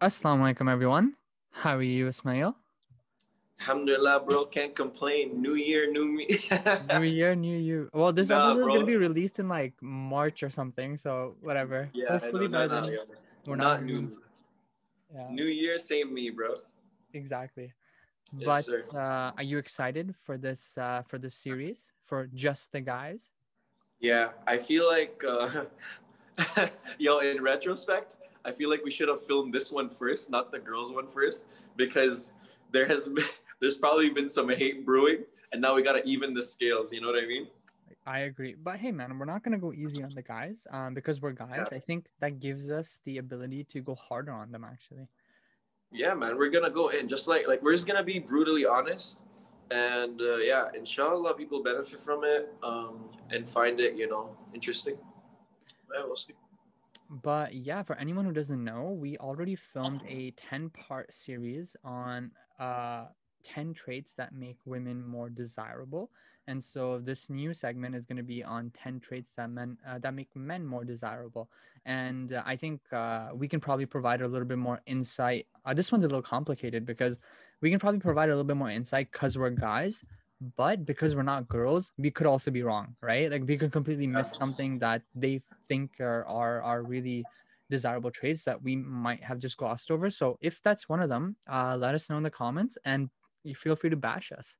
Assalamu alaikum, everyone. How are you, Ismael? Alhamdulillah, bro. Can't complain. New year, new me. new year, new you. Well, this Nah, episode is gonna be released in like March or something, so whatever. yeah, Hopefully by then yeah. we're not, not, new. Yeah, New year, same me, bro. exactly. Yes, but sir. uh, are you excited for this uh, for this series for just the guys? Yeah, I feel like, uh, yo, in retrospect, I feel like we should have filmed this one first, not the girls one first, because there has been, there's probably been some hate brewing, and now we gotta even the scales. You know what I mean? I agree, but hey, man, we're not gonna go easy on the guys, um, because we're guys. Yeah. I think that gives us the ability to go harder on them, actually. Yeah, man, we're gonna go in just like like we're just gonna be brutally honest, and uh, yeah, inshallah, people benefit from it um, and find it, you know, interesting. Yeah, we'll see. But yeah, for anyone who doesn't know, we already filmed a 10 part series on uh 10 traits that make women more desirable. And so this new segment is going to be on 10 traits that men uh, that make men more desirable. And uh, I think uh, we can probably provide a little bit more insight. Uh, this one's a little complicated because we can probably provide a little bit more insight because we're guys, but because we're not girls, we could also be wrong, right? Like we could completely miss something that they think are are, are really desirable traits that we might have just glossed over. So if that's one of them, uh, let us know in the comments and you feel free to bash us.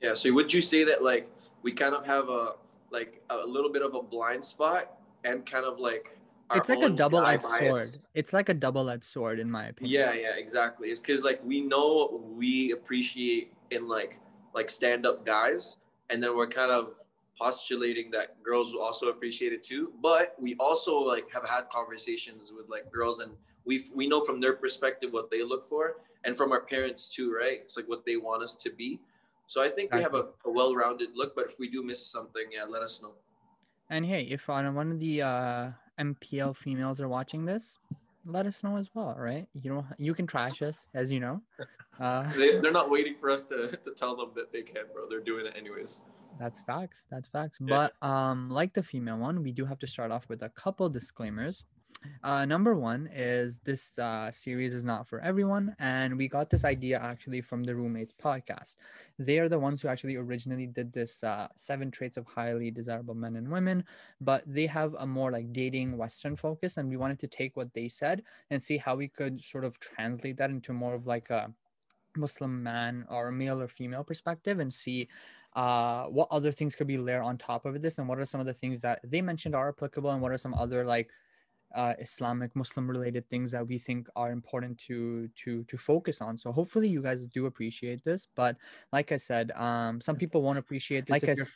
Yeah. So would you say that like we kind of have a like a little bit of a blind spot and kind of like it's like a double-edged sword. It's like a double-edged sword, in my opinion. Yeah, yeah, exactly. It's because like we know we appreciate in like like stand up guys, and then we're kind of postulating that girls will also appreciate it too. But we also like have had conversations with like girls, and we we know from their perspective what they look for, and from our parents too, right? It's like what they want us to be. So I think we have a, a well-rounded look. But if we do miss something, yeah, let us know. And hey, if uh, one of the uh, MPL females are watching this, let us know as well, right? You know, you can trash us, as you know. Uh, They, they're not waiting for us to, to tell them that they can, bro. They're doing it anyways. That's facts. That's facts. Yeah. But um, like the female one, we do have to start off with a couple disclaimers. Uh, number one is this uh, series is not for everyone, and we got this idea actually from the Roommates podcast. They are the ones who actually originally did this uh, seven traits of highly desirable men and women, but they have a more like dating Western focus, and we wanted to take what they said and see how we could sort of translate that into more of like a Muslim man or male or female perspective and see uh, what other things could be layered on top of this and what are some of the things that they mentioned are applicable and what are some other like uh, Islamic Muslim related things that we think are important to to to focus on. So hopefully you guys do appreciate this. But like I said, um, some people won't appreciate this Like if I you're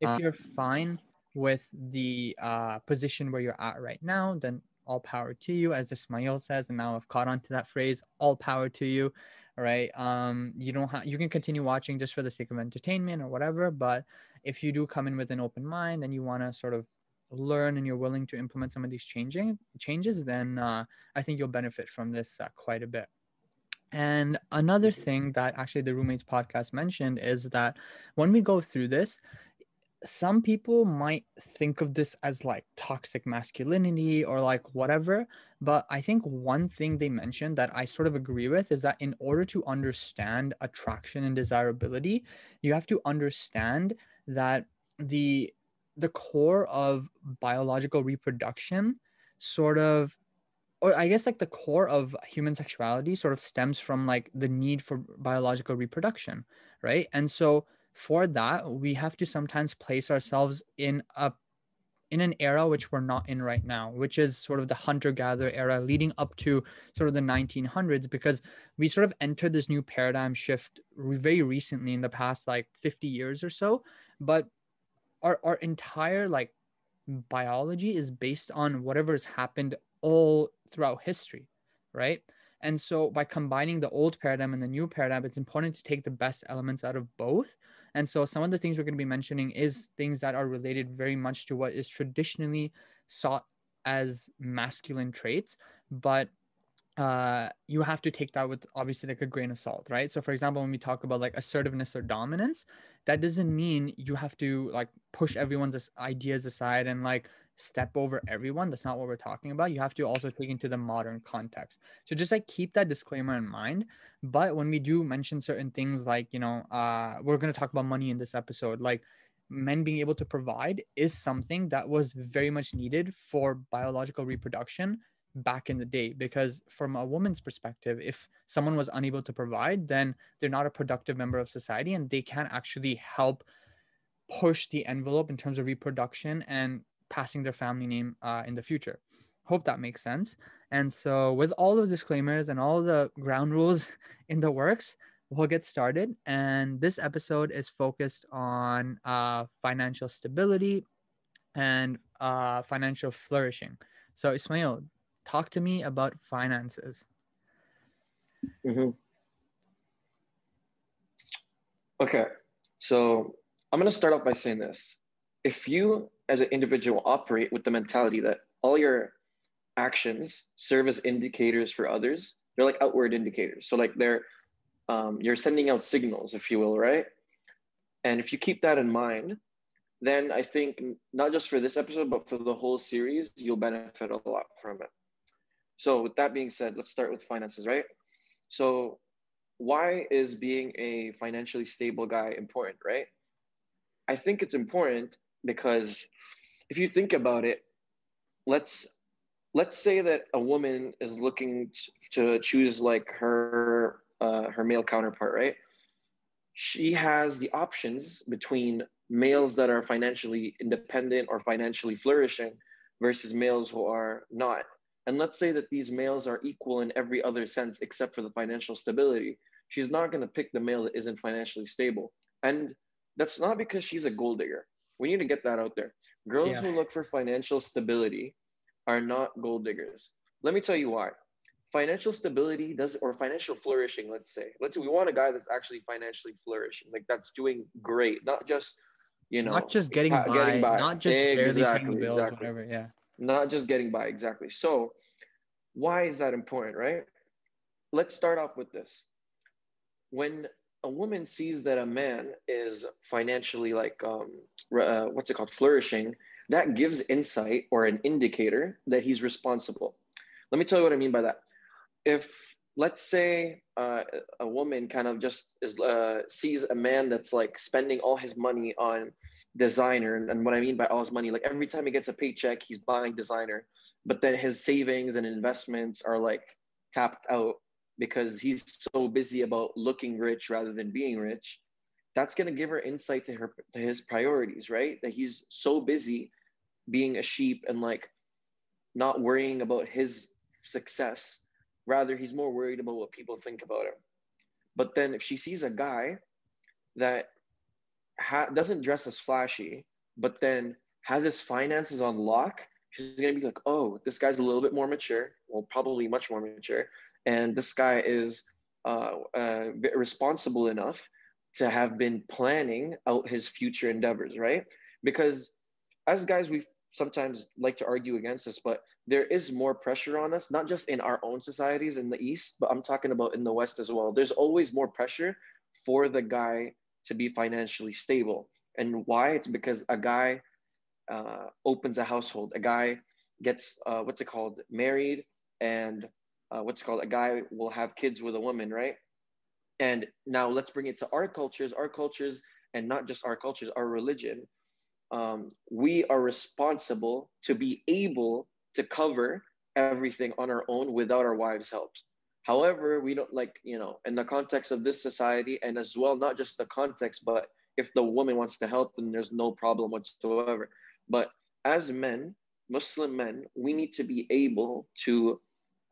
if uh, you're fine with the uh, position where you're at right now, then all power to you, as Ismael says, and now I've caught on to that phrase, all power to you. Right. Um, you don't have you can continue watching just for the sake of entertainment or whatever, but if you do come in with an open mind and you want to sort of learn and you're willing to implement some of these changing changes, then uh, I think you'll benefit from this uh, quite a bit. And another thing that actually the roommates podcast mentioned is that when we go through this, some people might think of this as like toxic masculinity or like whatever. But I think one thing they mentioned that I sort of agree with is that in order to understand attraction and desirability, you have to understand that the the core of biological reproduction sort of or I guess like the core of human sexuality sort of stems from like the need for biological reproduction, right? And so for that, we have to sometimes place ourselves in a in an era which we're not in right now, which is sort of the hunter gatherer era leading up to sort of the 1900s, because we sort of entered this new paradigm shift very recently in the past like 50 years or so. But our, our entire like biology is based on whatever has happened all throughout history, right? And so by combining the old paradigm and the new paradigm, it's important to take the best elements out of both. And so some of the things we're going to be mentioning is things that are related very much to what is traditionally sought as masculine traits, but uh, you have to take that with obviously like a grain of salt, right? So, for example, when we talk about like assertiveness or dominance, that doesn't mean you have to like push everyone's ideas aside and like step over everyone. That's not what we're talking about. You have to also take into the modern context. So, just like keep that disclaimer in mind. But when we do mention certain things, like, you know, uh, we're going to talk about money in this episode, like, men being able to provide is something that was very much needed for biological reproduction back in the day because from a woman's perspective if someone was unable to provide then they're not a productive member of society and they can't actually help push the envelope in terms of reproduction and passing their family name uh, in the future. Hope that makes sense. And so with all the disclaimers and all the ground rules in the works we'll get started. And this episode is focused on uh, financial stability and uh, financial flourishing. So ismael talk to me about finances. Mm-hmm. Okay, so I'm going to start off by saying this. If you, as an individual, operate with the mentality that all your actions serve as indicators for others, they're like outward indicators. So, like, they're um, you're sending out signals, if you will, right? And if you keep that in mind, then I think not just for this episode, but for the whole series, you'll benefit a lot from it. So with that being said, let's start with finances, right? So why is being a financially stable guy important, right? I think it's important because if you think about it, let's let's say that a woman is looking to choose like her uh, her male counterpart, right? She has the options between males that are financially independent or financially flourishing versus males who are not. And let's say that these males are equal in every other sense except for the financial stability. She's not going to pick the male that isn't financially stable. And that's not because she's a gold digger. We need to get that out there. Girls yeah. who look for financial stability are not gold diggers. Let me tell you why. Financial stability does, or financial flourishing, let's say. Let's say we want a guy that's actually financially flourishing, like that's doing great, not just, you know, not just getting, by, getting by, not just exactly, barely paying bills, exactly. whatever. Yeah not just getting by exactly. So why is that important right? Let's start off with this. When a woman sees that a man is financially like um, uh, what's it called flourishing that gives insight or an indicator that he's responsible. Let me tell you what i mean by that. If let's say uh, a woman kind of just is, uh, sees a man that's like spending all his money on designer and, and what i mean by all his money like every time he gets a paycheck he's buying designer but then his savings and investments are like tapped out because he's so busy about looking rich rather than being rich. That's going to give her insight to her to his priorities right? That he's so busy being a sheep and like not worrying about his success Rather, he's more worried about what people think about him. But then if she sees a guy that ha- doesn't dress as flashy, but then has his finances on lock, she's gonna be like, oh, this guy's a little bit more mature. Well, probably much more mature. And this guy is uh, uh, responsible enough to have been planning out his future endeavors, right? Because as guys, we sometimes like to argue against this, but there is more pressure on us, not just in our own societies in the East, but I'm talking about in the West as well. There's always more pressure for the guy to be financially stable. And why? It's because a guy uh, opens a household, a guy gets, uh, what's it called, married, and uh, what's called, a guy will have kids with a woman, right? And now let's bring it to our cultures, our cultures, and not just our cultures, our religion um, we are responsible to be able to cover everything on our own without our wives' help. However, we don't like, you know, in the context of this society, and as well, not just the context, but if the woman wants to help, then there's no problem whatsoever. But as men, Muslim men, we need to be able to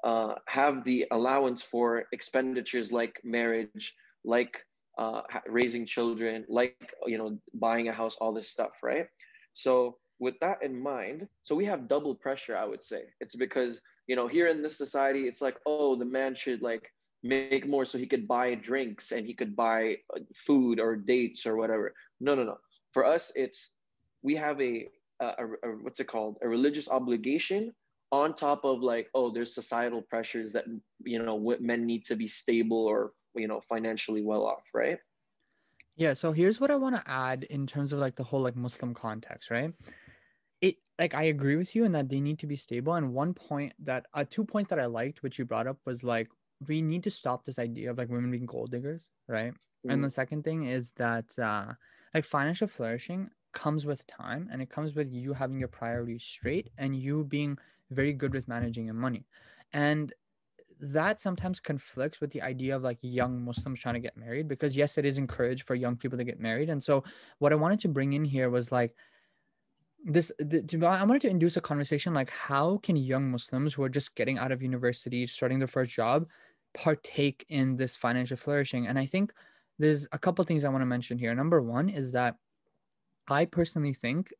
uh, have the allowance for expenditures like marriage, like uh, raising children, like you know, buying a house, all this stuff, right? So with that in mind, so we have double pressure. I would say it's because you know here in this society it's like oh the man should like make more so he could buy drinks and he could buy uh, food or dates or whatever no no no for us it's we have a, a, a, what's it called a religious obligation on top of like oh there's societal pressures that you know men need to be stable or you know financially well off right? Yeah so here's what i want to add in terms of like the whole like muslim context right? It like i agree with you in that they need to be stable and one point that uh, two points that i liked which you brought up was like we need to stop this idea of like women being gold diggers right? Mm-hmm. and the second thing is that uh like financial flourishing comes with time and it comes with you having your priorities straight and you being very good with managing your money. And that sometimes conflicts with the idea of like young muslims trying to get married because yes it is encouraged for young people to get married. And so what i wanted to bring in here was like this the, i wanted to induce a conversation like how can young muslims who are just getting out of university starting their first job partake in this financial flourishing? And i think there's a couple things i want to mention here. Number one is that i personally think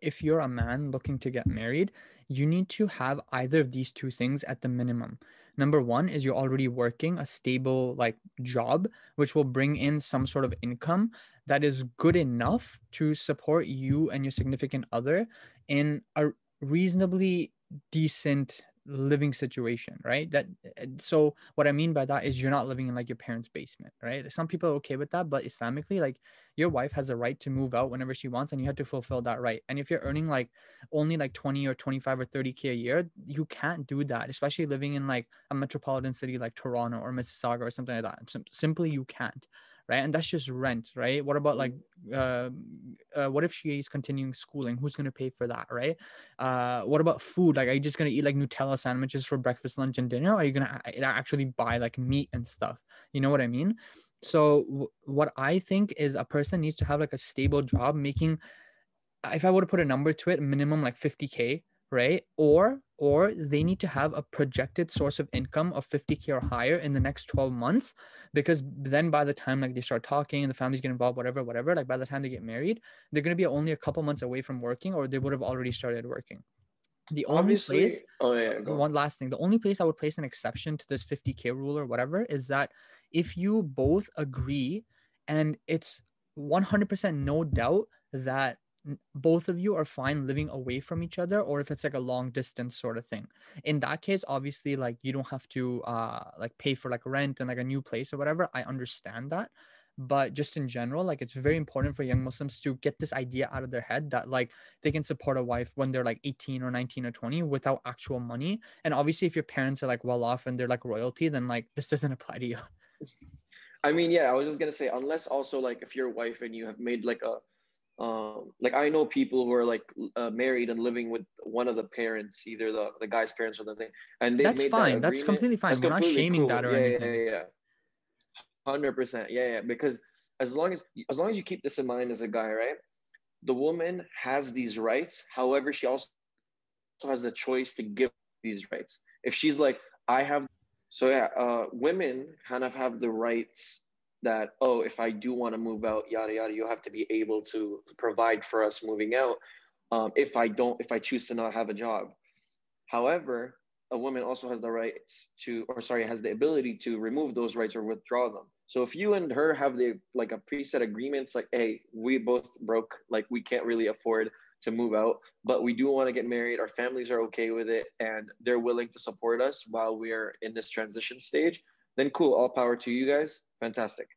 if you're a man looking to get married you need to have either of these two things at the minimum. Number one is you're already working a stable like job which will bring in some sort of income that is good enough to support you and your significant other in a reasonably decent living situation right? That eh, so what i mean by that is you're not living in like your parents basement right? Some people are okay with that but islamically like your wife has a right to move out whenever she wants and you have to fulfill that right. And if you're earning like only like 20 or 25 or 30k a year you can't do that especially living in like a metropolitan city like toronto or mississauga or something like that. Sim- simply you can't right? And that's just rent right? What about like uh, uh, what if she is continuing schooling? Who's going to pay for that right? Uh, what about food? Like are you just going to eat like nutella sandwiches for breakfast lunch and dinner? Are you going to actually buy like meat and stuff? You know what i mean? So w- what i think is a person needs to have like a stable job making if i were to put a number to it minimum like 50k right? Or or they need to have a projected source of income of 50k or higher in the next 12 months because then by the time like they start talking and the families get involved whatever whatever like by the time they get married they're going to be only a couple months away from working or they would have already started working. The only Obviously, place oh yeah one last thing the only place i would place an exception to this 50k rule or whatever is that if you both agree and it's 100% no doubt that both of you are fine living away from each other or if it's like a long distance sort of thing. In that case obviously like you don't have to uh like pay for like rent and like a new place or whatever. I understand that. But just in general like it's very important for young muslims to get this idea out of their head that like they can support a wife when they're like 18 or 19 or 20 without actual money. And obviously if your parents are like well off and they're like royalty then like this doesn't apply to you. I mean yeah i was just gonna say unless also like if you're a wife and you have made like a um, like I know people who are like uh, married and living with one of the parents, either the, the guy's parents or the thing, and they that's made fine. That that's completely fine. That's We're completely not shaming cool. that or yeah, anything. Yeah, yeah, yeah. Hundred percent. Yeah, yeah. Because as long as as long as you keep this in mind as a guy, right? The woman has these rights. However, she also has the choice to give these rights. If she's like, I have, so yeah, uh, women kind of have the rights that oh if i do want to move out yada yada you have to be able to provide for us moving out um, if i don't if i choose to not have a job. However a woman also has the rights to or sorry has the ability to remove those rights or withdraw them. So if you and her have the like a preset agreements like hey we both broke like we can't really afford to move out but we do want to get married our families are okay with it and they're willing to support us while we're in this transition stage then cool, all power to you guys. Fantastic.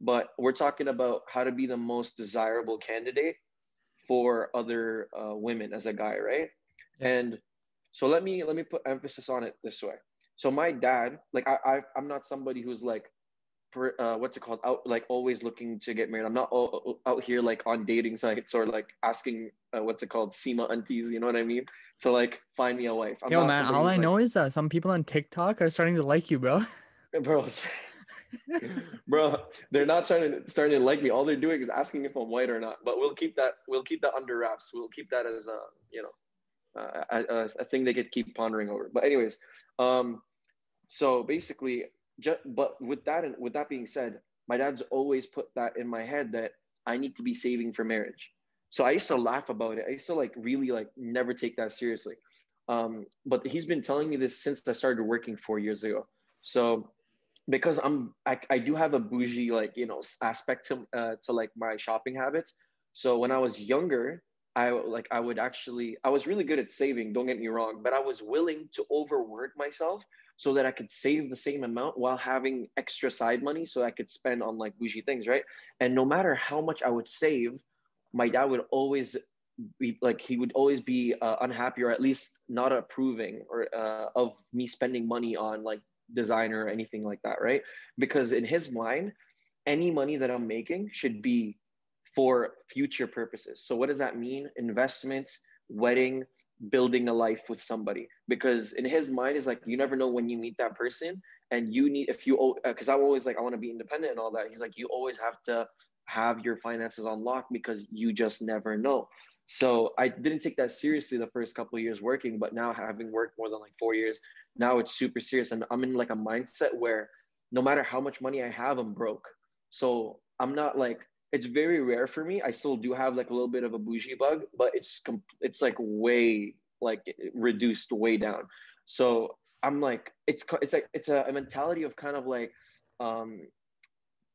But we're talking about how to be the most desirable candidate for other uh, women as a guy, right? Yeah. And so let me let me put emphasis on it this way. So my dad, like I, I I'm not somebody who's like uh, what's it called out like always looking to get married i'm not all, out here like on dating sites or like asking uh, what's it called sema aunties you know what i mean to like find me a wife I'm yo man all i like, know is that some people on tiktok are starting to like you bro bro, bro, they're not trying to starting to like me. All they're doing is asking if I'm white or not. But we'll keep that. We'll keep that under wraps. We'll keep that as a you know a, a, thing they could keep pondering over. But anyways, um, so basically, just but with that and with that being said, my dad's always put that in my head that I need to be saving for marriage. So I used to laugh about it. I used to like really like never take that seriously Um, but he's been telling me this since I started working four years ago. So because I'm I, I do have a bougie like you know aspect to uh, to like my shopping habits. So when I was younger, I like I would actually I was really good at saving. Don't get me wrong, but I was willing to overwork myself so that I could save the same amount while having extra side money so I could spend on like bougie things, right? And no matter how much I would save, my dad would always be like he would always be uh, unhappy or at least not approving or uh, of me spending money on like designer or anything like that, right? Because in his mind, any money that I'm making should be for future purposes. So what does that mean? Investments, wedding, building a life with somebody. Because in his mind is like you never know when you meet that person and you need if you oh, because I'm always like I want to be independent and all that. He's like you always have to have your finances on lock because you just never know. So I didn't take that seriously the first couple years working, but now having worked more than like four years, now it's super serious. And I'm in like a mindset where no matter how much money I have, I'm broke. So I'm not like, it's very rare for me. I still do have like a little bit of a bougie bug, but it's, it's like way like reduced way down. So I'm like, it's, it's like, it's a, a mentality of kind of like, um,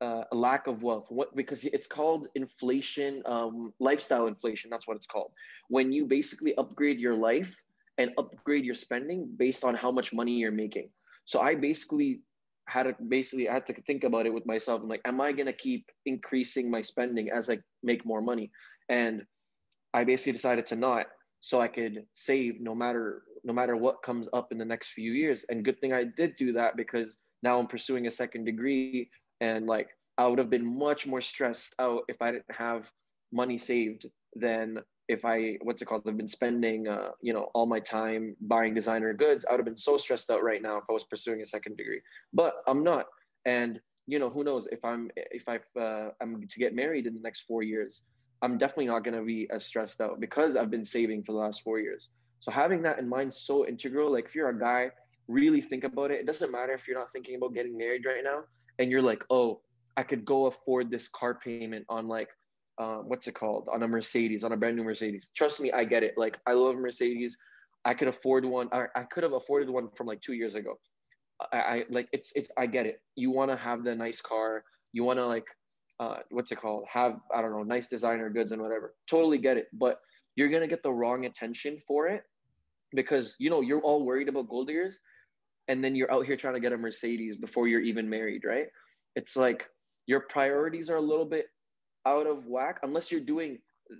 uh, a lack of wealth. What because it's called inflation um, lifestyle inflation that's what it's called. When you basically upgrade your life and upgrade your spending based on how much money you're making. So i basically had to basically I had to think about it with myself. I'm like am i to keep increasing my spending as i make more money? And i basically decided to not so i could save no matter no matter what comes up in the next few years. And good thing i did do that because now i'm pursuing a second degree and like I would have been much more stressed out if I didn't have money saved than if I what's it called? I've been spending uh, you know all my time buying designer goods. I would have been so stressed out right now if I was pursuing a second degree, but I'm not. And you know who knows if I'm if I uh, I'm to get married in the next four years, I'm definitely not going to be as stressed out because I've been saving for the last four years. So having that in mind so integral. Like if you're a guy, really think about it. It doesn't matter if you're not thinking about getting married right now and you're like, oh, I could go afford this car payment on like, uh, what's it called? On a Mercedes, on a brand new Mercedes. Trust me, I get it. Like, I love Mercedes. I could afford one. I, I could have afforded one from like two years ago. I, I like it's it's I get it. You want to have the nice car. You want to like uh, what's it called? Have I don't know, nice designer goods and whatever. Totally get it, but you're gonna get the wrong attention for it because you know you're all worried about gold diggers, and then you're out here trying to get a Mercedes before you're even married, right? It's like your priorities are a little bit out of whack unless you're doing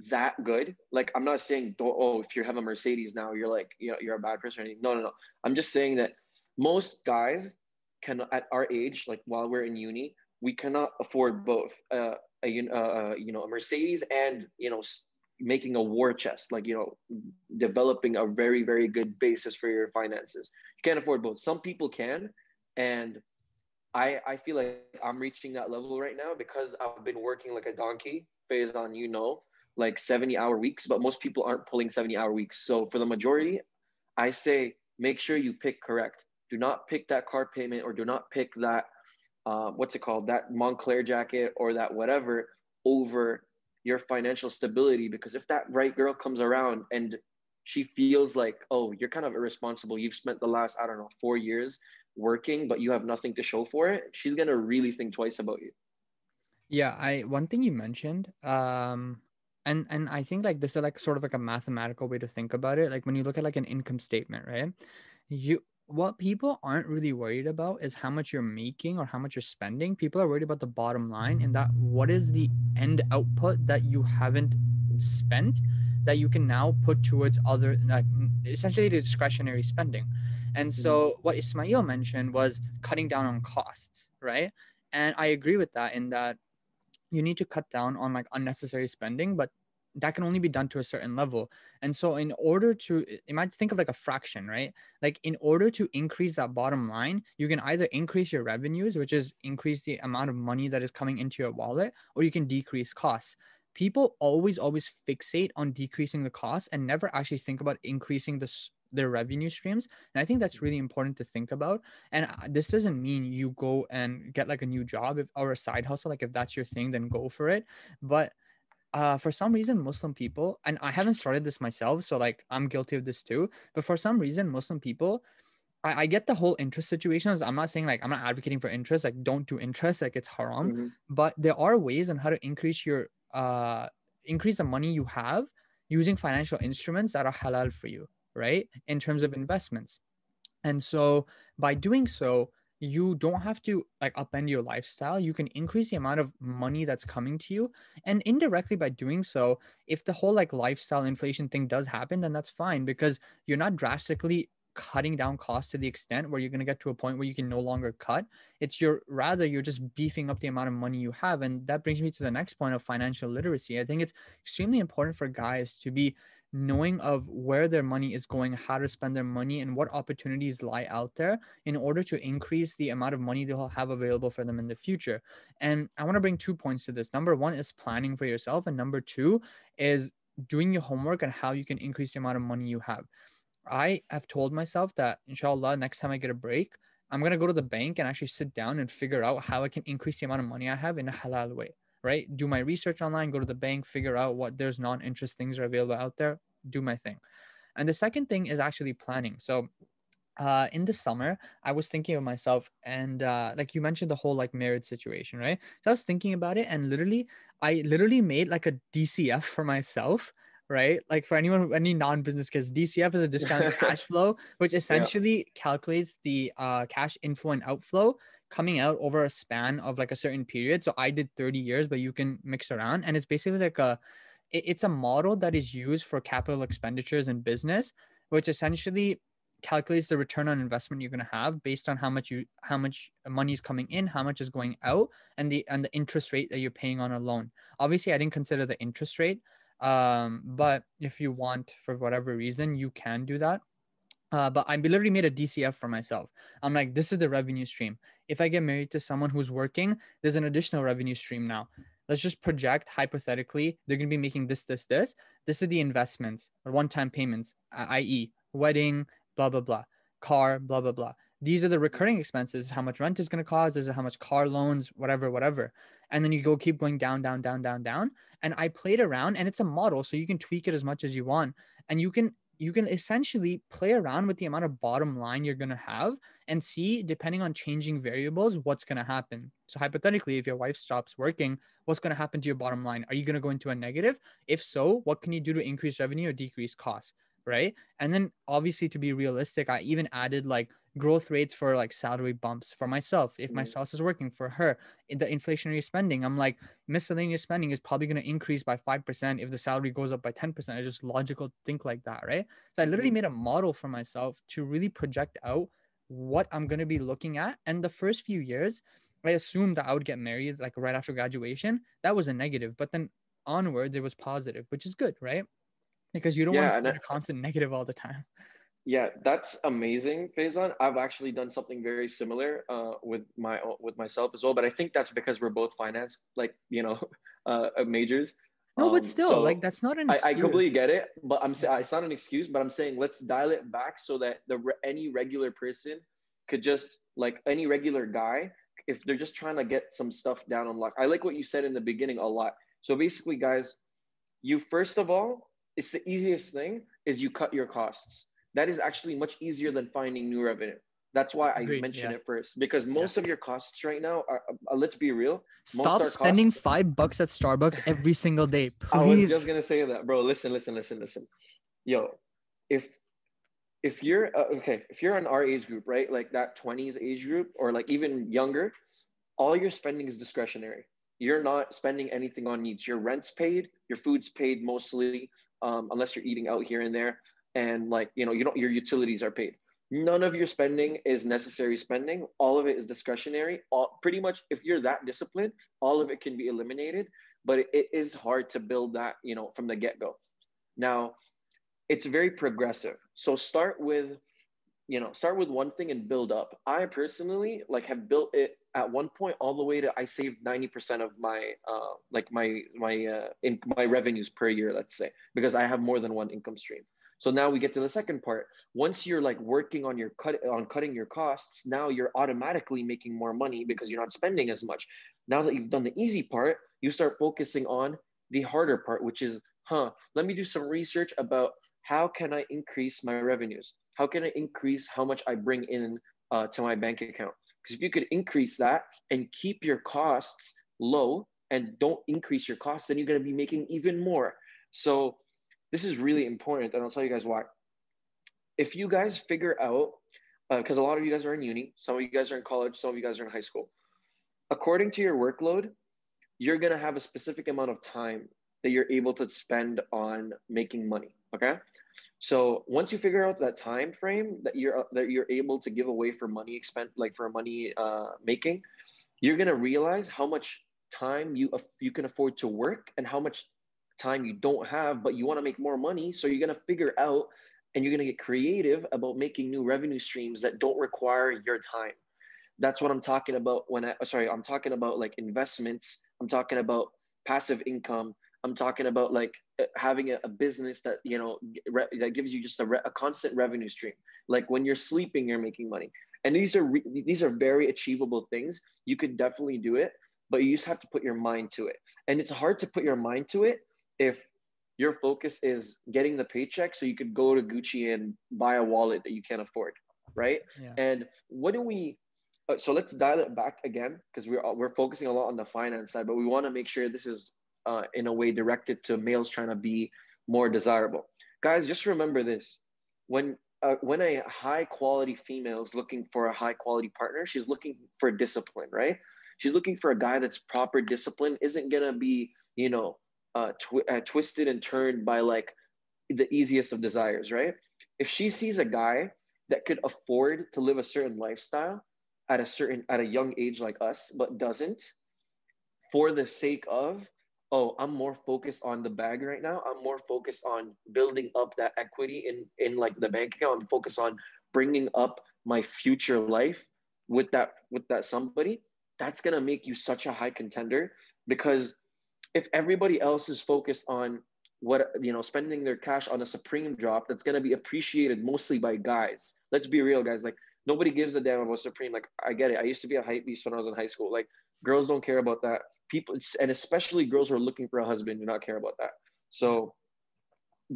that good. Like I'm not saying oh if you have a Mercedes now you're like you know you're a bad person or anything. No no no. I'm just saying that most guys can at our age like while we're in uni we cannot afford both uh, a uh, uh, you know a Mercedes and you know making a war chest like you know developing a very very good basis for your finances. You can't afford both. Some people can and I, I feel like I'm reaching that level right now because I've been working like a donkey, based on you know, like 70 hour weeks, but most people aren't pulling 70 hour weeks. So for the majority, I say make sure you pick correct. Do not pick that car payment or do not pick that uh, what's it called that Moncler jacket or that whatever over your financial stability because if that right girl comes around and she feels like oh you're kind of irresponsible you've spent the last i don't know four years working but you have nothing to show for it she's going to really think twice about you. Yeah i one thing you mentioned um and and i think like this is like sort of like a mathematical way to think about it. Like when you look at like an income statement right? You what people aren't really worried about is how much you're making or how much you're spending people are worried about the bottom line and that what is the end output that you haven't spent that you can now put towards other like essentially discretionary spending and so mm-hmm. what Ismael mentioned was cutting down on costs, right? And I agree with that in that you need to cut down on like unnecessary spending, but that can only be done to a certain level. And so in order to might think of like a fraction, right? Like in order to increase that bottom line, you can either increase your revenues, which is increase the amount of money that is coming into your wallet, or you can decrease costs. People always always fixate on decreasing the costs and never actually think about increasing the their revenue streams and i think that's really important to think about and uh, this doesn't mean you go and get like a new job if, or a side hustle like if that's your thing then go for it but uh, for some reason, Muslim people, and I haven't started this myself, so like I'm guilty of this too. But for some reason, Muslim people, I, I get the whole interest situations. I'm not saying like I'm not advocating for interest, like don't do interest, like it's haram. Mhm. But there are ways on how to increase your uh increase the money you have using financial instruments that are halal for you, right? In terms of investments. And so by doing so, you don't have to like upend your lifestyle. You can increase the amount of money that's coming to you. And indirectly by doing so, if the whole like lifestyle inflation thing does happen, then that's fine because you're not drastically cutting down costs to the extent where you're going to get to a point where you can no longer cut it's your rather you're just beefing up the amount of money you have and that brings me to the next point of financial literacy i think it's extremely important for guys to be knowing of where their money is going how to spend their money and what opportunities lie out there in order to increase the amount of money they'll have available for them in the future. And i want to bring two points to this. Number one is planning for yourself and number two is doing your homework on how you can increase the amount of money you have. I have told myself that inshallah next time I get a break, I'm gonna go to the bank and actually sit down and figure out how I can increase the amount of money I have in a halal way. Right? Do my research online, go to the bank, figure out what there's non-interest things are available out there, do my thing. And the second thing is actually planning. So uh in the summer i was thinking of myself and uh like you mentioned the whole like marriage situation right so i was thinking about it and literally i literally made like a dcf for myself right? Like for anyone, any non-business kids, DCF is a discounted cash flow, which essentially calculates the uh, cash inflow and outflow coming out over a span of like a certain period. So I did 30 years, but you can mix around, and it's basically like a, it- it's a model that is used for capital expenditures in business, which essentially calculates the return on investment you're going to have based on how much you how much money is coming in how much is going out and the and the interest rate that you're paying on a loan. Obviously i didn't consider the interest rate um but if you want for whatever reason you can do that uh, but I literally made a DCF for myself. I'm like, this is the revenue stream. If I get married to someone who's working, there's an additional revenue stream now. Let's just project hypothetically, they're going to be making this, this, this. This is the investments or one time payments, i.e., wedding, blah, blah, blah, car, blah, blah, blah. These are the recurring expenses, how much rent is going to cost, this is how much car loans, whatever, whatever. And then you go keep going down, down, down, down, down. And I played around and it's a model, so you can tweak it as much as you want. And you can you can essentially play around with the amount of bottom line you're going to have and see depending on changing variables what's going to happen. So hypothetically if your wife stops working what's going to happen to your bottom line? Are you going to go into a negative? If so what can you do to increase revenue or decrease costs right? And then obviously to be realistic i even added like growth rates for like salary bumps for myself. If my Mhm. spouse is working for her in the inflationary spending i'm like miscellaneous spending is probably going to increase by 5% if the salary goes up by 10% it's just logical to think like that right? So i literally Mhm. made a model for myself to really project out what i'm going to be looking at. And the first few years i assumed that i would get married like right after graduation. That was a negative but then onwards it was positive which is good right? Because you don't Yeah, want to be a constant negative all the time Yeah, that's amazing, Faizan. I've actually done something very similar uh, with my with myself as well, but I think that's because we're both finance, like you know, uh, uh, majors. no but Um, still so like that's not an I, I completely get it, but I'm saying it's not an excuse, but I'm saying let's dial it back so that the any regular person could just like any regular guy, if they're just trying to get some stuff down on lock. I like what you said in the beginning a lot. So basically, guys, you first of all, it's the easiest thing is you cut your costs. That is actually much easier than finding new revenue. That's why I Agreed, mentioned yeah. it first because most of your costs right now are. Uh, let's be real. most stop our spending costs- five bucks at starbucks every single day Please. I was just gonna say that, bro. Listen, listen, listen, listen. Yo, if if you're uh, okay, if you're in our age group, right, like that 20s age group, or like even younger, all your spending is discretionary. You're not spending anything on needs. Your rent's paid, your food's paid mostly, um, unless you're eating out here and there, and like you know, you don't your utilities are paid. None of your spending is necessary spending. All of it is discretionary. All, pretty much, if you're that disciplined, all of it can be eliminated. But it, it is hard to build that, you know, from the get go. Now, it's very progressive. So start with, you know, start with one thing and build up. I personally like have built it at one point all the way to I saved ninety percent of my uh, like my my uh, in my revenues per year, let's say, because I have more than one income stream. So now we get to the second part. Once you're like working on your cut on cutting your costs, now you're automatically making more money because you're not spending as much. Now that you've done the easy part, you start focusing on the harder part, which is, huh, let me do some research about how can I increase my revenues? How can I increase how much I bring in uh, to my bank account? Because if you could increase that and keep your costs low and don't increase your costs, then you're going to be making even more. So this is really important, and I'll tell you guys why. If you guys figure out, because uh, a lot of you guys are in uni, some of you guys are in college, some of you guys are in high school. According to your workload, you're to have a specific amount of time that you're able to spend on making money. Okay. So once you figure out that time frame that you're that you're able to give away for money expense, like for money uh, making, you're gonna realize how much time you you can afford to work and how much time you don't have, but you want to make more money. So you're gonna figure out and you're gonna get creative about making new revenue streams that don't require your time. That's what I'm talking about when I sorry, I'm talking about like investments. I'm talking about passive income. I'm talking about like uh, having a, a business that you know re- that gives you just a, re- a, constant revenue stream. Like when you're sleeping, you're making money, and these are re- these are very achievable things. You could definitely do it, but you just have to put your mind to it. And it's hard to put your mind to it if your focus is getting the paycheck, so you could go to Gucci and buy a wallet that you can't afford, right? Yeah. And what do we? Uh, so let's dial it back again because we're we're focusing a lot on the finance side, but we want to make sure this is uh, in a way directed to males trying to be more desirable. Guys, just remember this: when uh, when a high quality female is looking for a high quality partner, she's looking for discipline, right? She's looking for a guy that's proper discipline, isn't gonna be, you know, uh, uh, twisted and turned by like the easiest of desires, right? If she sees a guy that could afford to live a certain lifestyle at a certain at a young age like us, but doesn't, for the sake of oh i'm more focused on the bag right now. I'm more focused on building up that equity in in like the bank account. I'm focused on bringing up my future life with that with that somebody. That's to make you such a high contender because if everybody else is focused on what you know spending their cash on a supreme drop that's going to be appreciated mostly by guys let's be real guys like nobody gives a damn about supreme like i get it i used to be a hype beast when i was in high school like girls don't care about that people and especially girls who are looking for a husband do not care about that so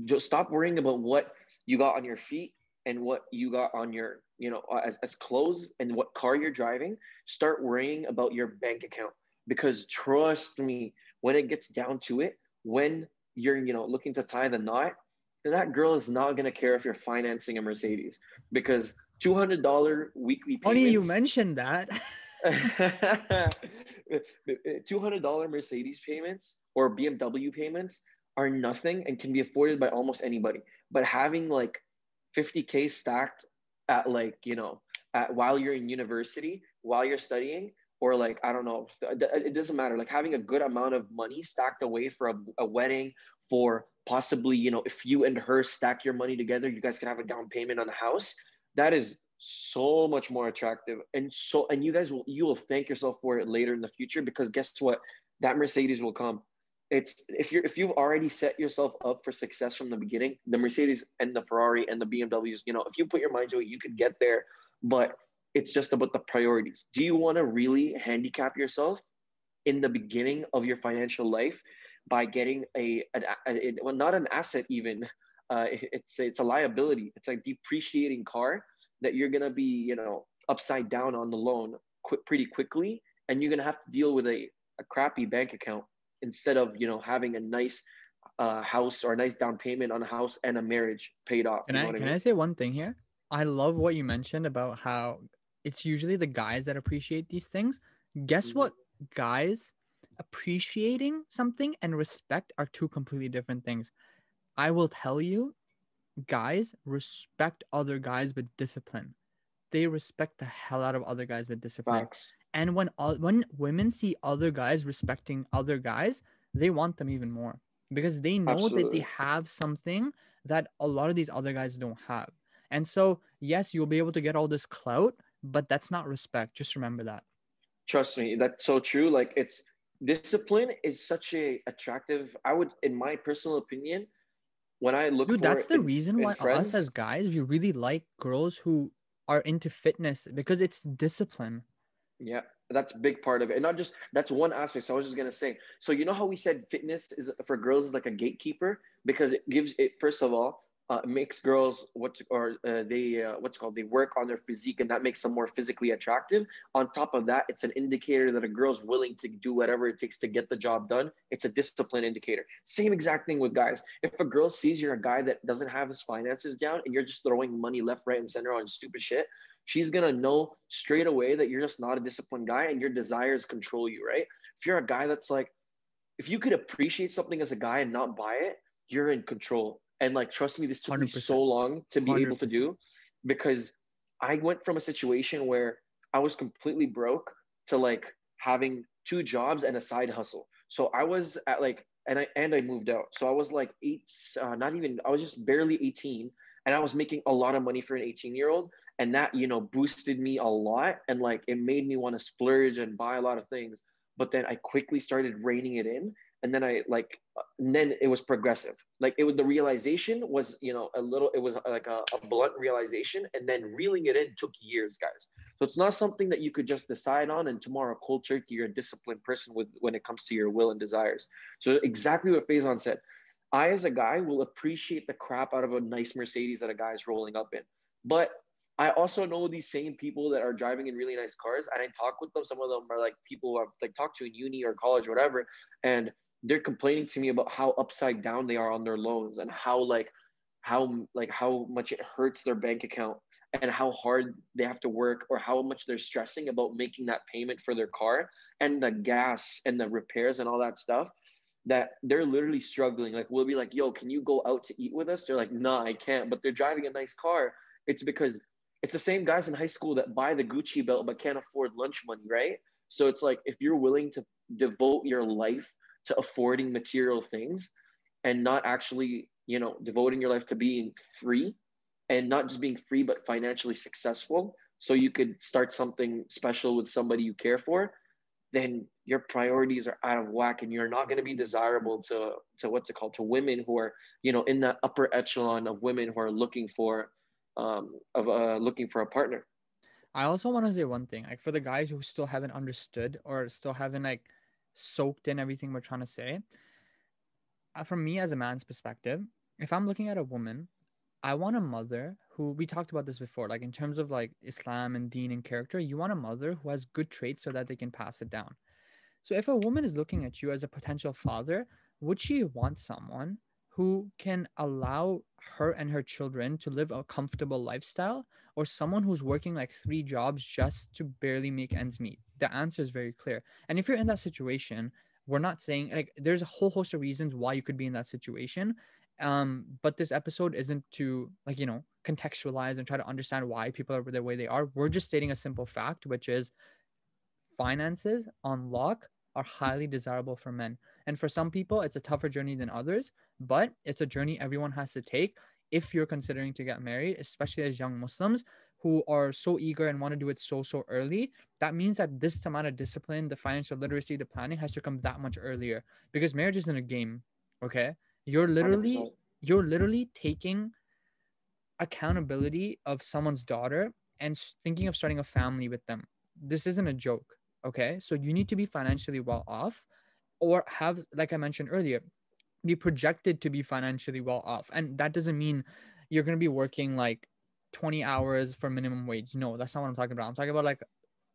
just stop worrying about what you got on your feet and what you got on your you know as, as clothes and what car you're driving start worrying about your bank account because trust me when it gets down to it when you're you know looking to tie the knot that girl is not going to care if you're financing a mercedes because $200 weekly payments, funny you mentioned that $200 Mercedes payments or BMW payments are nothing and can be afforded by almost anybody. But having like 50K stacked at like, you know, at, while you're in university, while you're studying, or like, I don't know, it doesn't matter. Like having a good amount of money stacked away for a, a wedding, for possibly, you know, if you and her stack your money together, you guys can have a down payment on the house. That is so much more attractive and so and you guys will you will thank yourself for it later in the future because guess what that mercedes will come it's if you're if you've already set yourself up for success from the beginning the mercedes and the ferrari and the bmws you know if you put your mind to it you could get there but it's just about the priorities do you want to really handicap yourself in the beginning of your financial life by getting a, a, well not an asset even uh, it's it's a liability it's a depreciating car that you're going to be, you know, upside down on the loan qu- pretty quickly. And you're going to have to deal with a, a crappy bank account instead of, you know, having a nice uh, house or a nice down payment on a house and a marriage paid off. Can, I, can I, mean? I say one thing here? I love what you mentioned about how it's usually the guys that appreciate these things. Guess mm-hmm. what, guys? Appreciating something and respect are two completely different things. I will tell you guys respect other guys with discipline. They respect the hell out of other guys with discipline. Facts. And when when women see other guys respecting other guys, they want them even more because they know Absolutely. that they have something that a lot of these other guys don't have. And so, yes, you'll be able to get all this clout, but that's not respect. Just remember that. Trust me, that's so true. Like it's discipline is such a attractive. I would, in my personal opinion, when I look, dude, that's the in, reason why friends, us as guys we really like girls who are into fitness because it's discipline. Yeah, that's a big part of it. And not just that's one aspect. So I was just gonna say, so you know how we said fitness is for girls is like a gatekeeper because it gives it first of all, uh, makes girls what's or uh, they uh, what's called? They work on their physique and that makes them more physically attractive. On top of that it's an indicator that a girl's willing to do whatever it takes to get the job done. It's a discipline indicator. Same exact thing with guys. If a girl sees you're a guy that doesn't have his finances down and you're just throwing money left right and center on stupid shit she's gonna know straight away that you're just not a disciplined guy and your desires control you right? If you're a guy that's like if you could appreciate something as a guy and not buy it you're in control and like, trust me, this took 100%. me so long to be 100%. able to do because I went from a situation where I was completely broke to like having two jobs and a side hustle. So I was at like, and I and I moved out. So I was like eight, uh, not even. I was just barely eighteen, and I was making a lot of money for an eighteen year old, and that you know boosted me a lot, and like it made me want to splurge and buy a lot of things. But then I quickly started reining it in, and then I like, and then it was progressive. Like it was the realization was, you know, a little. It was uh, like a, a, blunt realization, and then reeling it in took years, guys. So it's not something that you could just decide on, and tomorrow cold turkey, you're a disciplined person with when it comes to your will and desires. So exactly what Faizan said. I, as a guy, will appreciate the crap out of a nice Mercedes that a guy's rolling up in, but I also know these same people that are driving in really nice cars, and I talk with them. Some of them are like people I've like talked to in uni or college or whatever, and they're complaining to me about how upside down they are on their loans and how like how like how much it hurts their bank account and how hard they have to work or how much they're stressing about making that payment for their car and the gas and the repairs and all that stuff that they're literally struggling. Like we'll be like yo can you go out to eat with us? They're like nah i can't but they're driving a nice car. It's because it's the same guys in high school that buy the gucci belt but can't afford lunch money right? So it's like if you're willing to devote your life to affording material things and not actually, you know, devoting your life to being free and not just being free, but financially successful. So you could start something special with somebody you care for, then your priorities are out of whack and you're not going to be desirable to, to what's it called, to women who are, you know, in the upper echelon of women who are looking for, um, of uh, looking for a partner. I also want to say one thing, like for the guys who still haven't understood or still haven't like soaked in everything we're trying to say. Uh, from me as a man's perspective, if I'm looking at a woman, I want a mother who we talked about this before, like in terms of like Islam and deen and character, you want a mother who has good traits so that they can pass it down. So if a woman is looking at you as a potential father, would she want someone who can allow her and her children to live a comfortable lifestyle or someone who's working like three jobs just to barely make ends meet? The answer is very clear. And if you're in that situation we're not saying like there's a whole host of reasons why you could be in that situation um but this episode isn't to like you know contextualize and try to understand why people are the way they are. We're just stating a simple fact which is finances on lock are highly desirable for men. And for some people, it's a tougher journey than others, but it's a journey everyone has to take if you're considering to get married, especially as young Muslims who are so eager and want to do it so, so early. That means that this amount of discipline, the financial literacy, the planning has to come that much earlier because marriage isn't a game. Okay. You're literally, you're literally taking accountability of someone's daughter and thinking of starting a family with them. This isn't a joke Okay. So you need to be financially well off or have, like I mentioned earlier, be projected to be financially well off. And that doesn't mean you're going to be working like 20 hours for minimum wage. No, that's not what I'm talking about. I'm talking about like,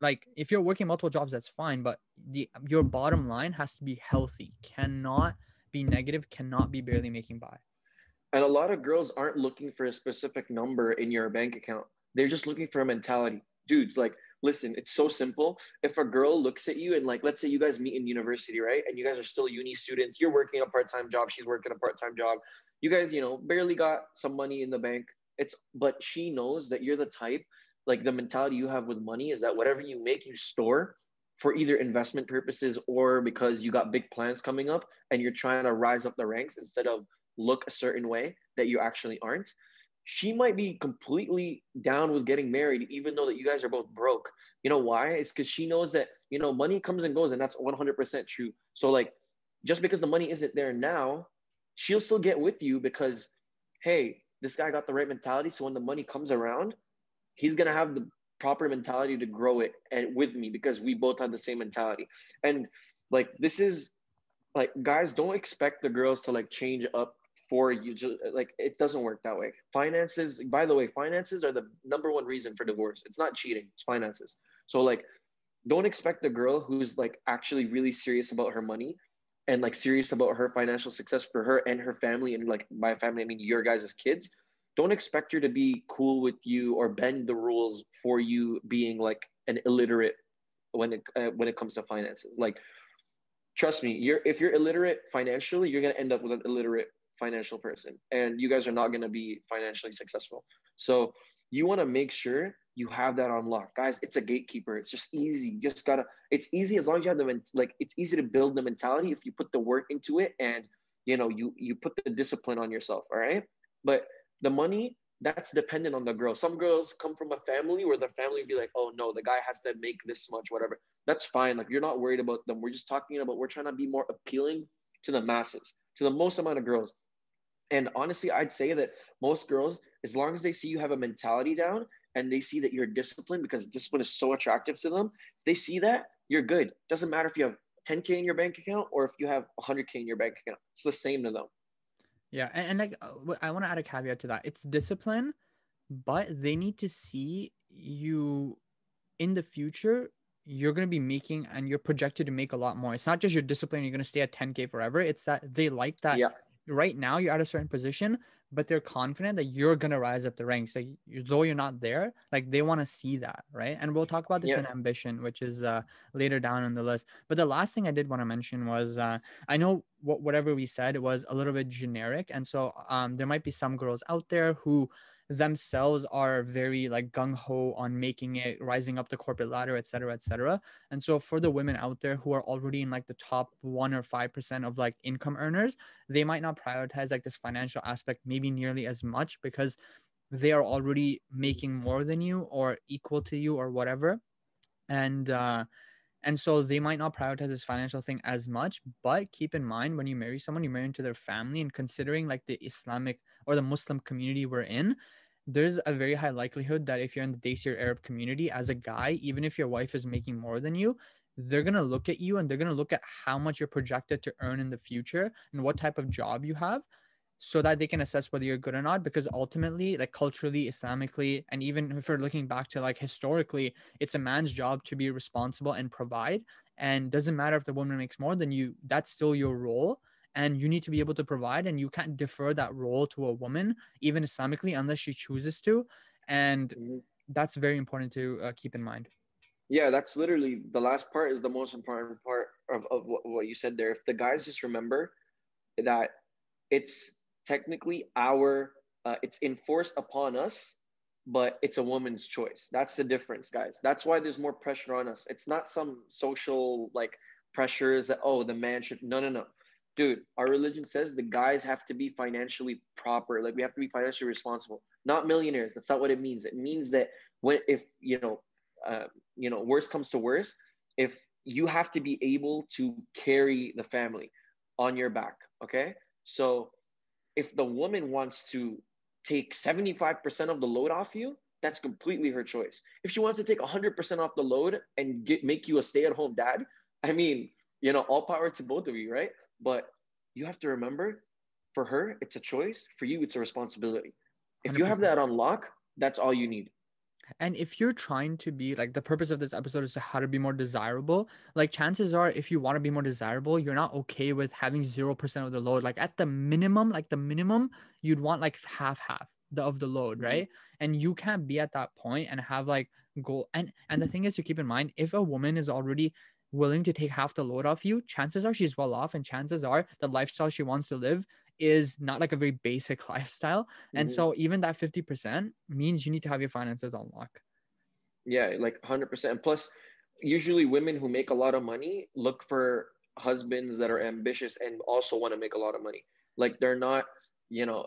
like if you're working multiple jobs, that's fine. But the, your bottom line has to be healthy, cannot be negative, cannot be barely making by. And a lot of girls aren't looking for a specific number in your bank account. They're just looking for a mentality. Dudes, like listen, it's so simple. If a girl looks at you and like, let's say you guys meet in university, right? And you guys are still uni students, you're working a part-time job, she's working a part-time job. You guys, you know, barely got some money in the bank. It's, but she knows that you're the type, like the mentality you have with money is that whatever you make, you store for either investment purposes or because you got big plans coming up and you're trying to rise up the ranks instead of look a certain way that you actually aren't she might be completely down with getting married, even though that you guys are both broke. You know why? It's because she knows that you know money comes and goes, and that's 100% true. So like, just because the money isn't there now, she'll still get with you because, hey, this guy got the right mentality. So when the money comes around, he's gonna have the proper mentality to grow it and with me because we both have the same mentality. And like this is like guys don't expect the girls to like change up for you just like it doesn't work that way. Finances by the way finances are the number one reason for divorce. It's not cheating it's finances. So like don't expect the girl who's like actually really serious about her money and like serious about her financial success for her and her family and like by family i mean your guys' as kids don't expect her to be cool with you or bend the rules for you being like an illiterate when it uh, when it comes to finances. Like trust me you're if you're illiterate financially you're going to end up with an illiterate financial person and you guys are not going to be financially successful. So you want to make sure you have that unlocked guys it's a gatekeeper. It's just easy. You just gotta it's easy as long as you have the like it's easy to build the mentality if you put the work into it and you know you you put the discipline on yourself all right? But the money that's dependent on the girl. Some girls come from a family where the family would be like oh no the guy has to make this much whatever. That's fine. Like you're not worried about them. We're just talking about we're trying to be more appealing to the masses to the most amount of girls and honestly, I'd say that most girls, as long as they see you have a mentality down and they see that you're disciplined because discipline is so attractive to them, they see that you're good. Doesn't matter if you have 10K in your bank account or if you have 100K in your bank account. It's the same to them. Yeah. And, and like, uh, I want to add a caveat to that. It's discipline, but they need to see you in the future you're going to be making and you're projected to make a lot more. It's not just your discipline, you're going to stay at 10K forever. It's that they like that yeah right now you're at a certain position, but they're confident that you're gonna rise up the ranks. Like though you're not there, like they want to see that, right? And we'll talk about this yeah. in ambition, which is uh, later down on the list. But the last thing I did want to mention was uh, I know what whatever we said was a little bit generic, and so um, there might be some girls out there who themselves are very like gung ho on making it, rising up the corporate ladder, et cetera, et cetera. And so for the women out there who are already in like the top one or five percent of like income earners, they might not prioritize like this financial aspect maybe nearly as much because they are already making more than you or equal to you or whatever. And uh and so they might not prioritize this financial thing as much but keep in mind when you marry someone you marry into their family and considering like the islamic or the muslim community we're in there's a very high likelihood that if you're in the Dacier Arab community as a guy, even if your wife is making more than you, they're going to look at you and they're going to look at how much you're projected to earn in the future and what type of job you have so that they can assess whether you're good or not because ultimately like culturally islamically and even if we're looking back to like historically it's a man's job to be responsible and provide and doesn't matter if the woman makes more than you that's still your role and you need to be able to provide and you can't defer that role to a woman even islamically unless she chooses to and mm-hmm. that's very important to uh, keep in mind yeah that's literally the last part is the most important part of, of what, what you said there if the guys just remember that it's technically our uh, it's enforced upon us but it's a woman's choice that's the difference guys that's why there's more pressure on us it's not some social like pressures that oh the man should no no no dude, our religion says the guys have to be financially proper. Like we have to be financially responsible, not millionaires. That's not what it means. It means that when, if, you know, uh, you know, worst comes to worst, if you have to be able to carry the family on your back. Okay. So if the woman wants to take 75% of the load off you, that's completely her choice. If she wants to take 100% off the load and get, make you a stay at home dad, I mean, you know, all power to both of you, right? But you have to remember for her, it's a choice. For you, it's a responsibility. If 100%. you have that on lock, that's all you need. And if you're trying to be like the purpose of this episode is to how to be more desirable, like chances are, if you want to be more desirable, you're not okay with having 0% of the load. Like at the minimum, like the minimum, you'd want like half, half the, of the load, mm-hmm. right? And you can't be at that point and have like goal. And, and the thing is to keep in mind, if a woman is already willing to take half the load off you, chances are she's well off, and chances are the lifestyle she wants to live is not like a very basic lifestyle. Mm-hmm. And so even that 50% means you need to have your finances on lock. Yeah, like 100%. Plus, usually women who make a lot of money look for husbands that are ambitious and also want to make a lot of money. Like they're not, you know,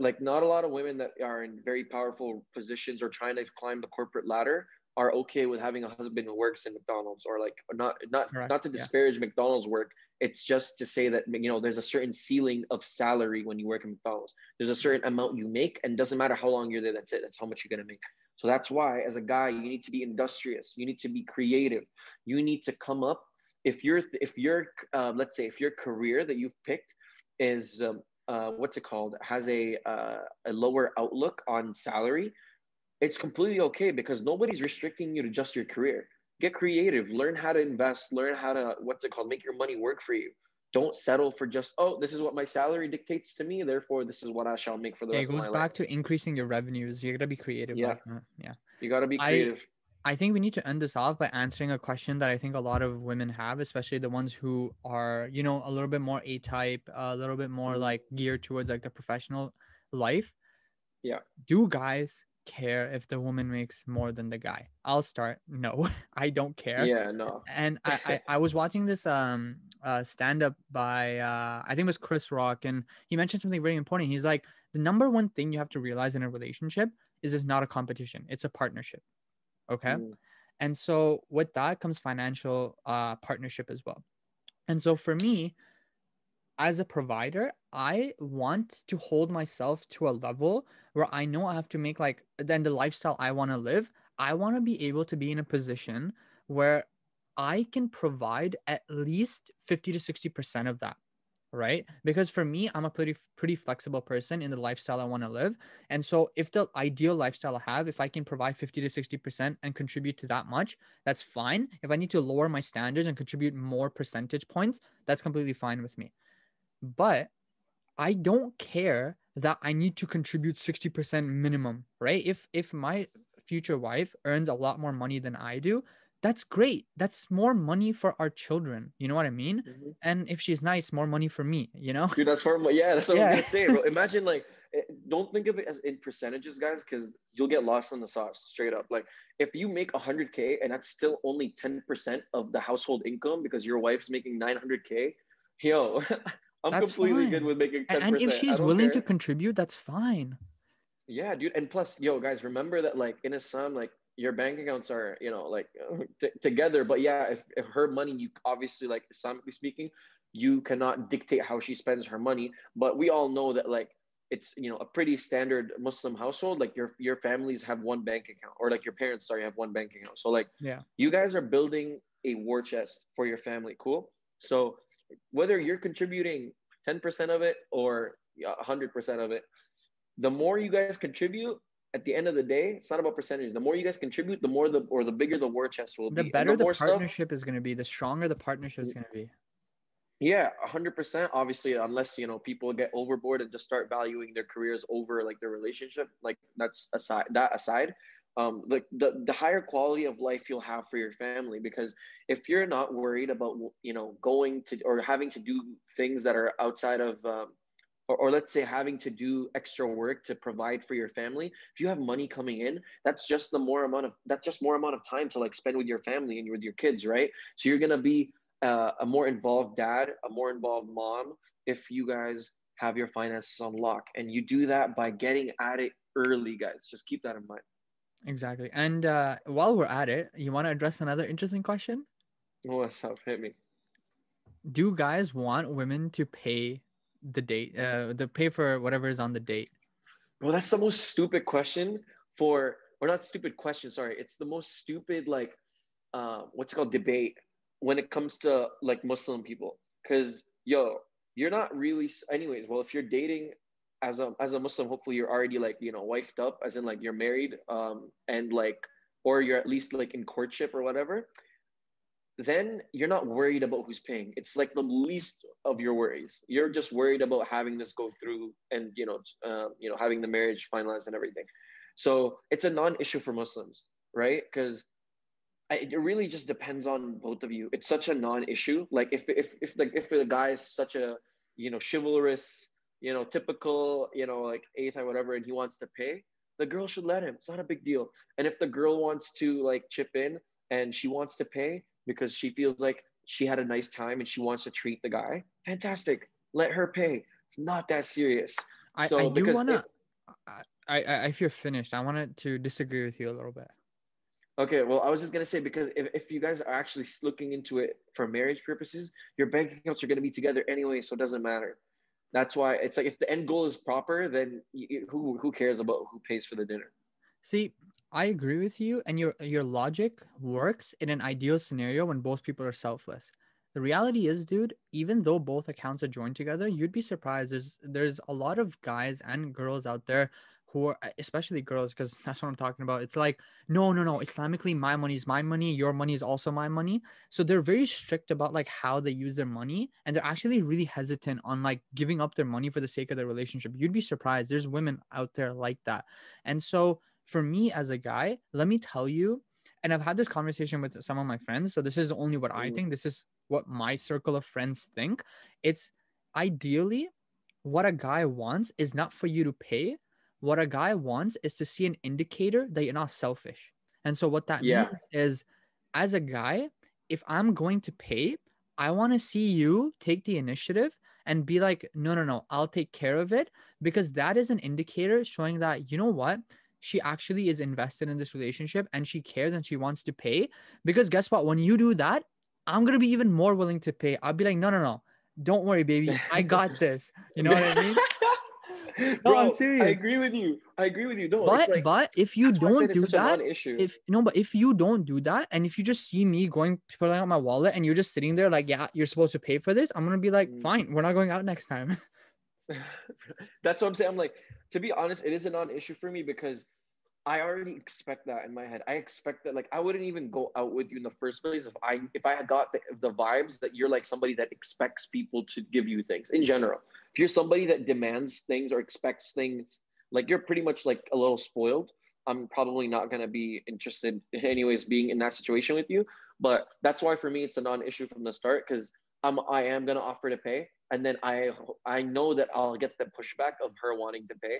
like not a lot of women that are in very powerful positions or trying to climb the corporate ladder are okay with having a husband who works in McDonald's or like not not Correct. not to disparage yeah. McDonald's work. It's just to say that you know there's a certain ceiling of salary when you work in McDonald's. There's a certain amount you make, and doesn't matter how long you're there. That's it. That's how much you're gonna make. So that's why, as a guy, you need to be industrious. You need to be creative. You need to come up. If you're, if you're, uh, let's say, if your career that you've picked is, um, uh, what's it called, has a uh, a lower outlook on salary, it's completely okay because nobody's restricting you to just your career. Get creative. Learn how to invest. Learn how to what's it called, make your money work for you don't settle for just oh this is what my salary dictates to me therefore this is what i shall make for the yeah, rest it goes back to increasing your revenues you gotta be creative Yeah. like yeah you got to be I- creative I think we need to end this off by answering a question that I think a lot of women have, especially the ones who are, you know, a little bit more A type, a little bit more Mhm. like geared towards like the professional life. Yeah. Do guys care if the woman makes more than the guy? I'll start. No, I don't care. yeah no And I, I, I was watching this um uh stand up by uh I think it was Chris Rock and he mentioned something very important. He's like the number one thing you have to realize in a relationship is it's not a competition, it's a partnership. Okay. Mm. And so with that comes financial uh, partnership as well. And so for me, as a provider, I want to hold myself to a level where I know I have to make like then the lifestyle I want to live. I want to be able to be in a position where I can provide at least 50 to 60% of that. Right. Because for me, I'm a pretty pretty flexible person in the lifestyle I want to live. And so if the ideal lifestyle I have, if I can provide 50 to 60% and contribute to that much, that's fine. If I need to lower my standards and contribute more percentage points, that's completely fine with me. But I don't care that I need to contribute 60% minimum, right? If if my future wife earns a lot more money than I do, that's great. That's more money for our children. You know what I mean? Mhm. And if she's nice, more money for me, you know? dude that's for yeah that's what Yeah. i'm gonna say bro imagine like eh, don't think of it as in percentages guys because you'll get lost in the sauce straight up like if you make 100k and that's still only 10% of the household income because your wife's making 900k yo i'm That's completely good fine. with making 10% And, if she's willing to contribute, that's fine. Yeah, dude. And plus, yo, guys, remember that like in Islam, like your bank accounts are, you know, like t- together. But yeah, if, if her money, you obviously like Islamically speaking, you cannot dictate how she spends her money. But we all know that like it's you know a pretty standard Muslim household. Like your your families have one bank account, or like your parents, sorry, have one bank account. So like Yeah. you guys are building a war chest for your family. Cool. So whether you're contributing 10% of it or yeah, 100% of it, the more you guys contribute, at the end of the day, it's not about percentage. The more you guys contribute, the more the or the bigger the war chest will The be. The better the, more stuff- partnership is going to be, the stronger the partnership is going to be. yeah, hundred percent. Obviously, unless you know people get overboard and just start valuing their careers over like their relationship, like that's aside. That aside, um, like the the higher quality of life you'll have for your family, because if you're not worried about you know going to or having to do things that are outside of um, or, or let's say having to do extra work to provide for your family if you have money coming in that's just the more amount of that's just more amount of time to like spend with your family and with your kids right? So you're gonna be uh, a more involved dad a more involved mom if you guys have your finances on lock. And you do that by getting at it early guys. Just keep that in mind Exactly. And uh, while we're at it, you want to address another interesting question? what's up hit me Do guys want women to pay the date, uh, the pay for whatever is on the date? Well, that's the most stupid question for, or not stupid question. Sorry, it's the most stupid like, uh, what's it called debate when it comes to like Muslim people. Because yo, you're not really. Anyways, well, if you're dating as a as a Muslim, hopefully you're already like you know wifed up, as in like you're married, um, and like, or you're at least like in courtship or whatever. Then you're not worried about who's paying. It's like the least of your worries. You're just worried about having this go through and you know, uh, you know, having the marriage finalized and everything. So it's a non-issue for Muslims, right? Because it really just depends on both of you. It's such a non-issue. Like if if if the if the guy is such a you know chivalrous, you know, typical, you know, like A or whatever, and he wants to pay, the girl should let him. It's not a big deal. And if the girl wants to like chip in and she wants to pay because she feels like she had a nice time and she wants to treat the guy, fantastic. Let her pay. It's not that serious. I, So, I do because want to. it- I, I, if you're finished, I wanted to disagree with you a little bit. Okay, well, I was just gonna say because if, if you guys are actually looking into it for marriage purposes, your bank accounts are gonna be together anyway, so it doesn't matter. That's why it's like if the end goal is proper, then who who cares about who pays for the dinner? See, I agree with you, and your your logic works in an ideal scenario when both people are selfless. The reality is, dude, even though both accounts are joined together, you'd be surprised. There's there's a lot of guys and girls out there who are especially girls, because that's what I'm talking about. It's like, no, no, no. Islamically, my money is my money, your money is also my money. So they're very strict about like how they use their money, and they're actually really hesitant on like giving up their money for the sake of their relationship. You'd be surprised. There's women out there like that. And so for me as a guy, let me tell you, and I've had this conversation with some of my friends. So this is only what I think. This is what my circle of friends think. It's ideally what a guy wants is not for you to pay. What a guy wants is to see an indicator that you're not selfish. And so what that Yeah. means is as a guy, if I'm going to pay, I want to see you take the initiative and be like, no, no, no, I'll take care of it because that is an indicator showing that, you know what? She actually is invested in this relationship and she cares and she wants to pay. Because guess what? When you do that, I'm gonna be even more willing to pay. I'll be like, no, no, no, don't worry, baby, I got this. You know what I mean? Bro, I'm serious. I agree with you. I agree with you. No, But like, but if you that's why I don't do that, if no, but if you don't do that, and if you just see me going pulling out my wallet and you're just sitting there like, yeah, you're supposed to pay for this, I'm gonna be like, Mm. fine, we're not going out next time. That's what I'm saying. I'm like, to be honest, it is a non-issue for me because I already expect that in my head. I expect that like I wouldn't even go out with you in the first place if I if I had got the, the vibes that you're like somebody that expects people to give you things in general. If you're somebody that demands things or expects things, like you're pretty much like a little spoiled. I'm probably not gonna be interested, in anyways, being in that situation with you. But that's why for me it's a non-issue from the start because I'm I am gonna offer to pay, and then I I know that I'll get the pushback of her wanting to pay.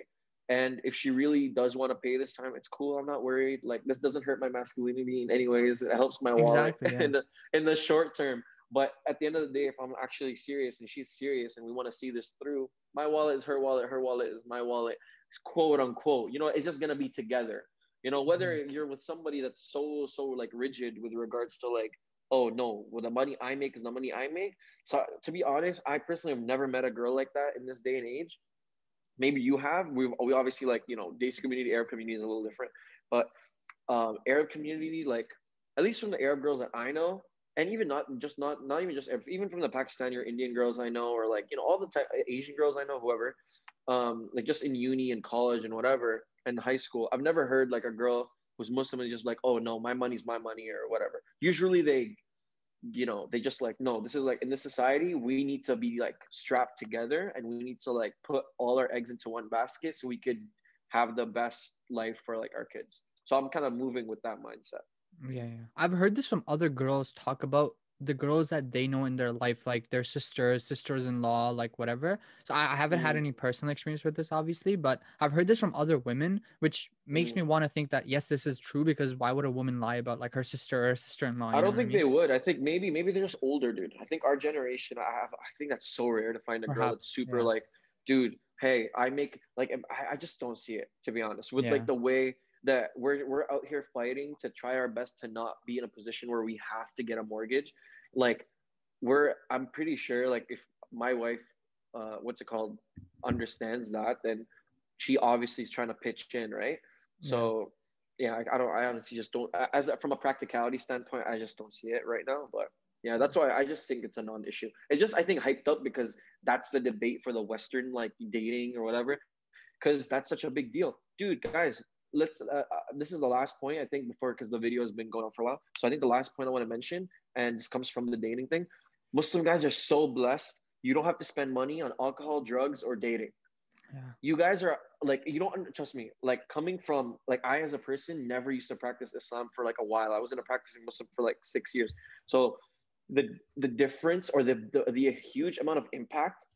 And if she really does want to pay this time, it's cool. I'm not worried. Like this doesn't hurt my masculinity in any ways. It helps my wallet Exactly, yeah. in the in the short term. But at the end of the day, if I'm actually serious and she's serious and we want to see this through, my wallet is her wallet, her wallet is my wallet, it's quote unquote. You know, it's just gonna be together. You know, whether mm-hmm. you're with somebody that's so so like rigid with regards to like, oh no, well the money I make is the money I make. So to be honest, I personally have never met a girl like that in this day and age maybe you have. We we obviously like you know Desi community, Arab community is a little different, but um, Arab community, like at least from the Arab girls that I know, and even not just not not even just Arab, even from the Pakistani or Indian girls I know, or like you know all the type, Asian girls I know, whoever, um, like just in uni and college and whatever, and high school, I've never heard like a girl who's Muslim and just like, oh no, my money's my money or whatever. Usually they you know they just like no this is like in this society we need to be like strapped together and we need to like put all our eggs into one basket so we could have the best life for like our kids so i'm kind of moving with that mindset Yeah, yeah. I've heard this from other girls talk about the girls that they know in their life, like their sisters, sisters-in-law, like whatever. So I, I haven't had Mhm. any personal experience with this, obviously, but I've heard this from other women, which makes Mhm. me want to think that yes, this is true because why would a woman lie about like her sister or sister-in-law? i don't think they would i think maybe maybe they're just older dude i think our generation i have i think that's so rare to find a girl that's super yeah. like dude hey i make like I, I just don't see it to be honest with Yeah. like the way that we're we're out here fighting to try our best to not be in a position where we have to get a mortgage. Like we're i'm pretty sure like if my wife uh what's it called understands that then she obviously is trying to pitch in right? So yeah I, I don't i honestly just don't as from a practicality standpoint i just don't see it right now but yeah that's why i just think it's a non-issue. It's just i think hyped up because that's the debate for the western like dating or whatever because that's such a big deal. Dude guys let's uh, uh, this is the last point i think before because the video has been going on for a while. So i think the last point i want to mention and this comes from the dating thing muslim guys are so blessed you don't have to spend money on alcohol drugs or dating. Yeah. you guys are like you don't trust me like coming from like i as a person never used to practice islam for like a while. I was in a practicing muslim for like six years. So the the difference or the the, the huge amount of impact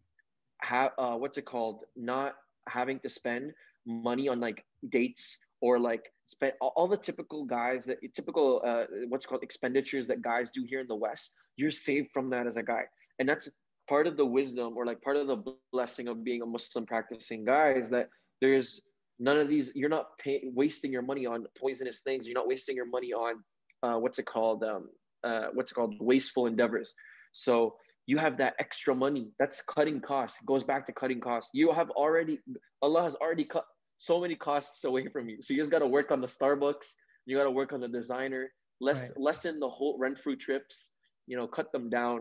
have uh what's it called? Not having to spend money on like dates or like spend all, the typical guys that typical uh what's called expenditures that guys do here in the west you're saved from that as a guy. And that's part of the wisdom or like part of the blessing of being a muslim practicing guy is that there's none of these you're not pay, wasting your money on poisonous things. You're not wasting your money on uh, what's it called um, uh, what's it called wasteful endeavors. So you have that extra money that's cutting costs it goes back to cutting costs you have already allah has already cut so many costs away from you. So you just got to work on the Starbucks. You got to work on the designer. Less Right. lessen the whole rent free trips. You know, cut them down.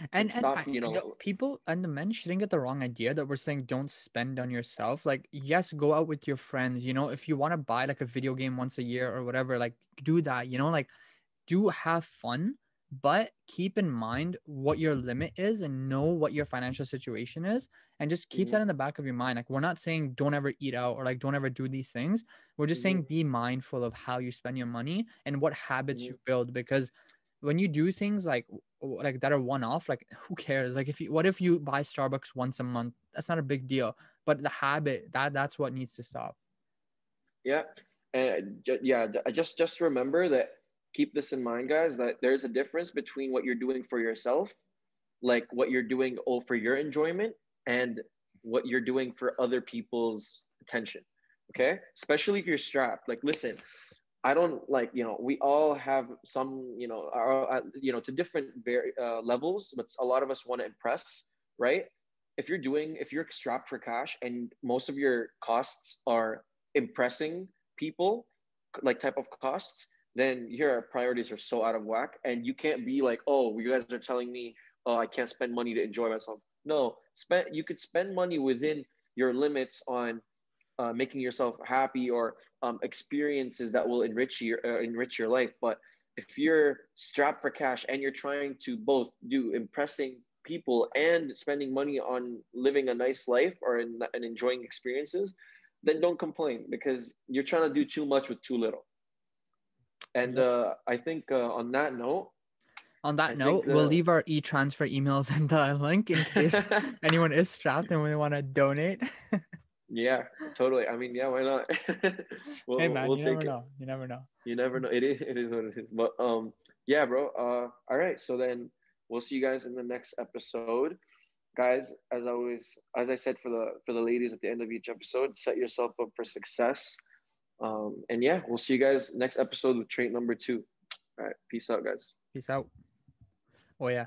and, and stop, I- you the know- people and the men shouldn't get the wrong idea that we're saying don't spend on yourself like yes go out with your friends you know if you want to buy like a video game once a year or whatever like do that you know like do have fun but keep in mind what your limit is and know what your financial situation is and just keep Mhm. that in the back of your mind like we're not saying don't ever eat out or like don't ever do these things we're just saying be mindful of how you spend your money and what habits Mhm. you build because when you do things like like that are one off like who cares like if you what if you buy starbucks once a month that's not a big deal but the habit that that's what needs to stop Yeah, and ju- yeah, ju- just just remember that. Keep this in mind, guys. That there's a difference between what you're doing for yourself, like what you're doing all for your enjoyment, and what you're doing for other people's attention. Okay, especially if you're strapped. Like, listen, I don't like you know we all have some you know uh, you know to different uh, levels, but a lot of us want to impress, right? If you're doing if you're strapped for cash and most of your costs are impressing people like type of costs then your priorities are so out of whack and you can't be like oh you guys are telling me oh i can't spend money to enjoy myself no spend you could spend money within your limits on uh, making yourself happy or um, experiences that will enrich your uh, enrich your life but if you're strapped for cash and you're trying to both do impressing people and spending money on living a nice life or in, and enjoying experiences then don't complain because you're trying to do too much with too little. And uh, I think uh, on that note, on that I note we'll leave our e-transfer emails in the link in case anyone is strapped and we want to donate yeah, totally. I mean, yeah, why not? we'll, hey man we'll you take never it. know you never know You never know. It is, it is what it is. But um, yeah, bro. Uh, all right. So then we'll see you guys in the next episode, guys. As always, as I said for the for the ladies at the end of each episode, set yourself up for success. Um, and yeah, we'll see you guys next episode with trait number two. All right. Peace out, guys. peace out oh yeah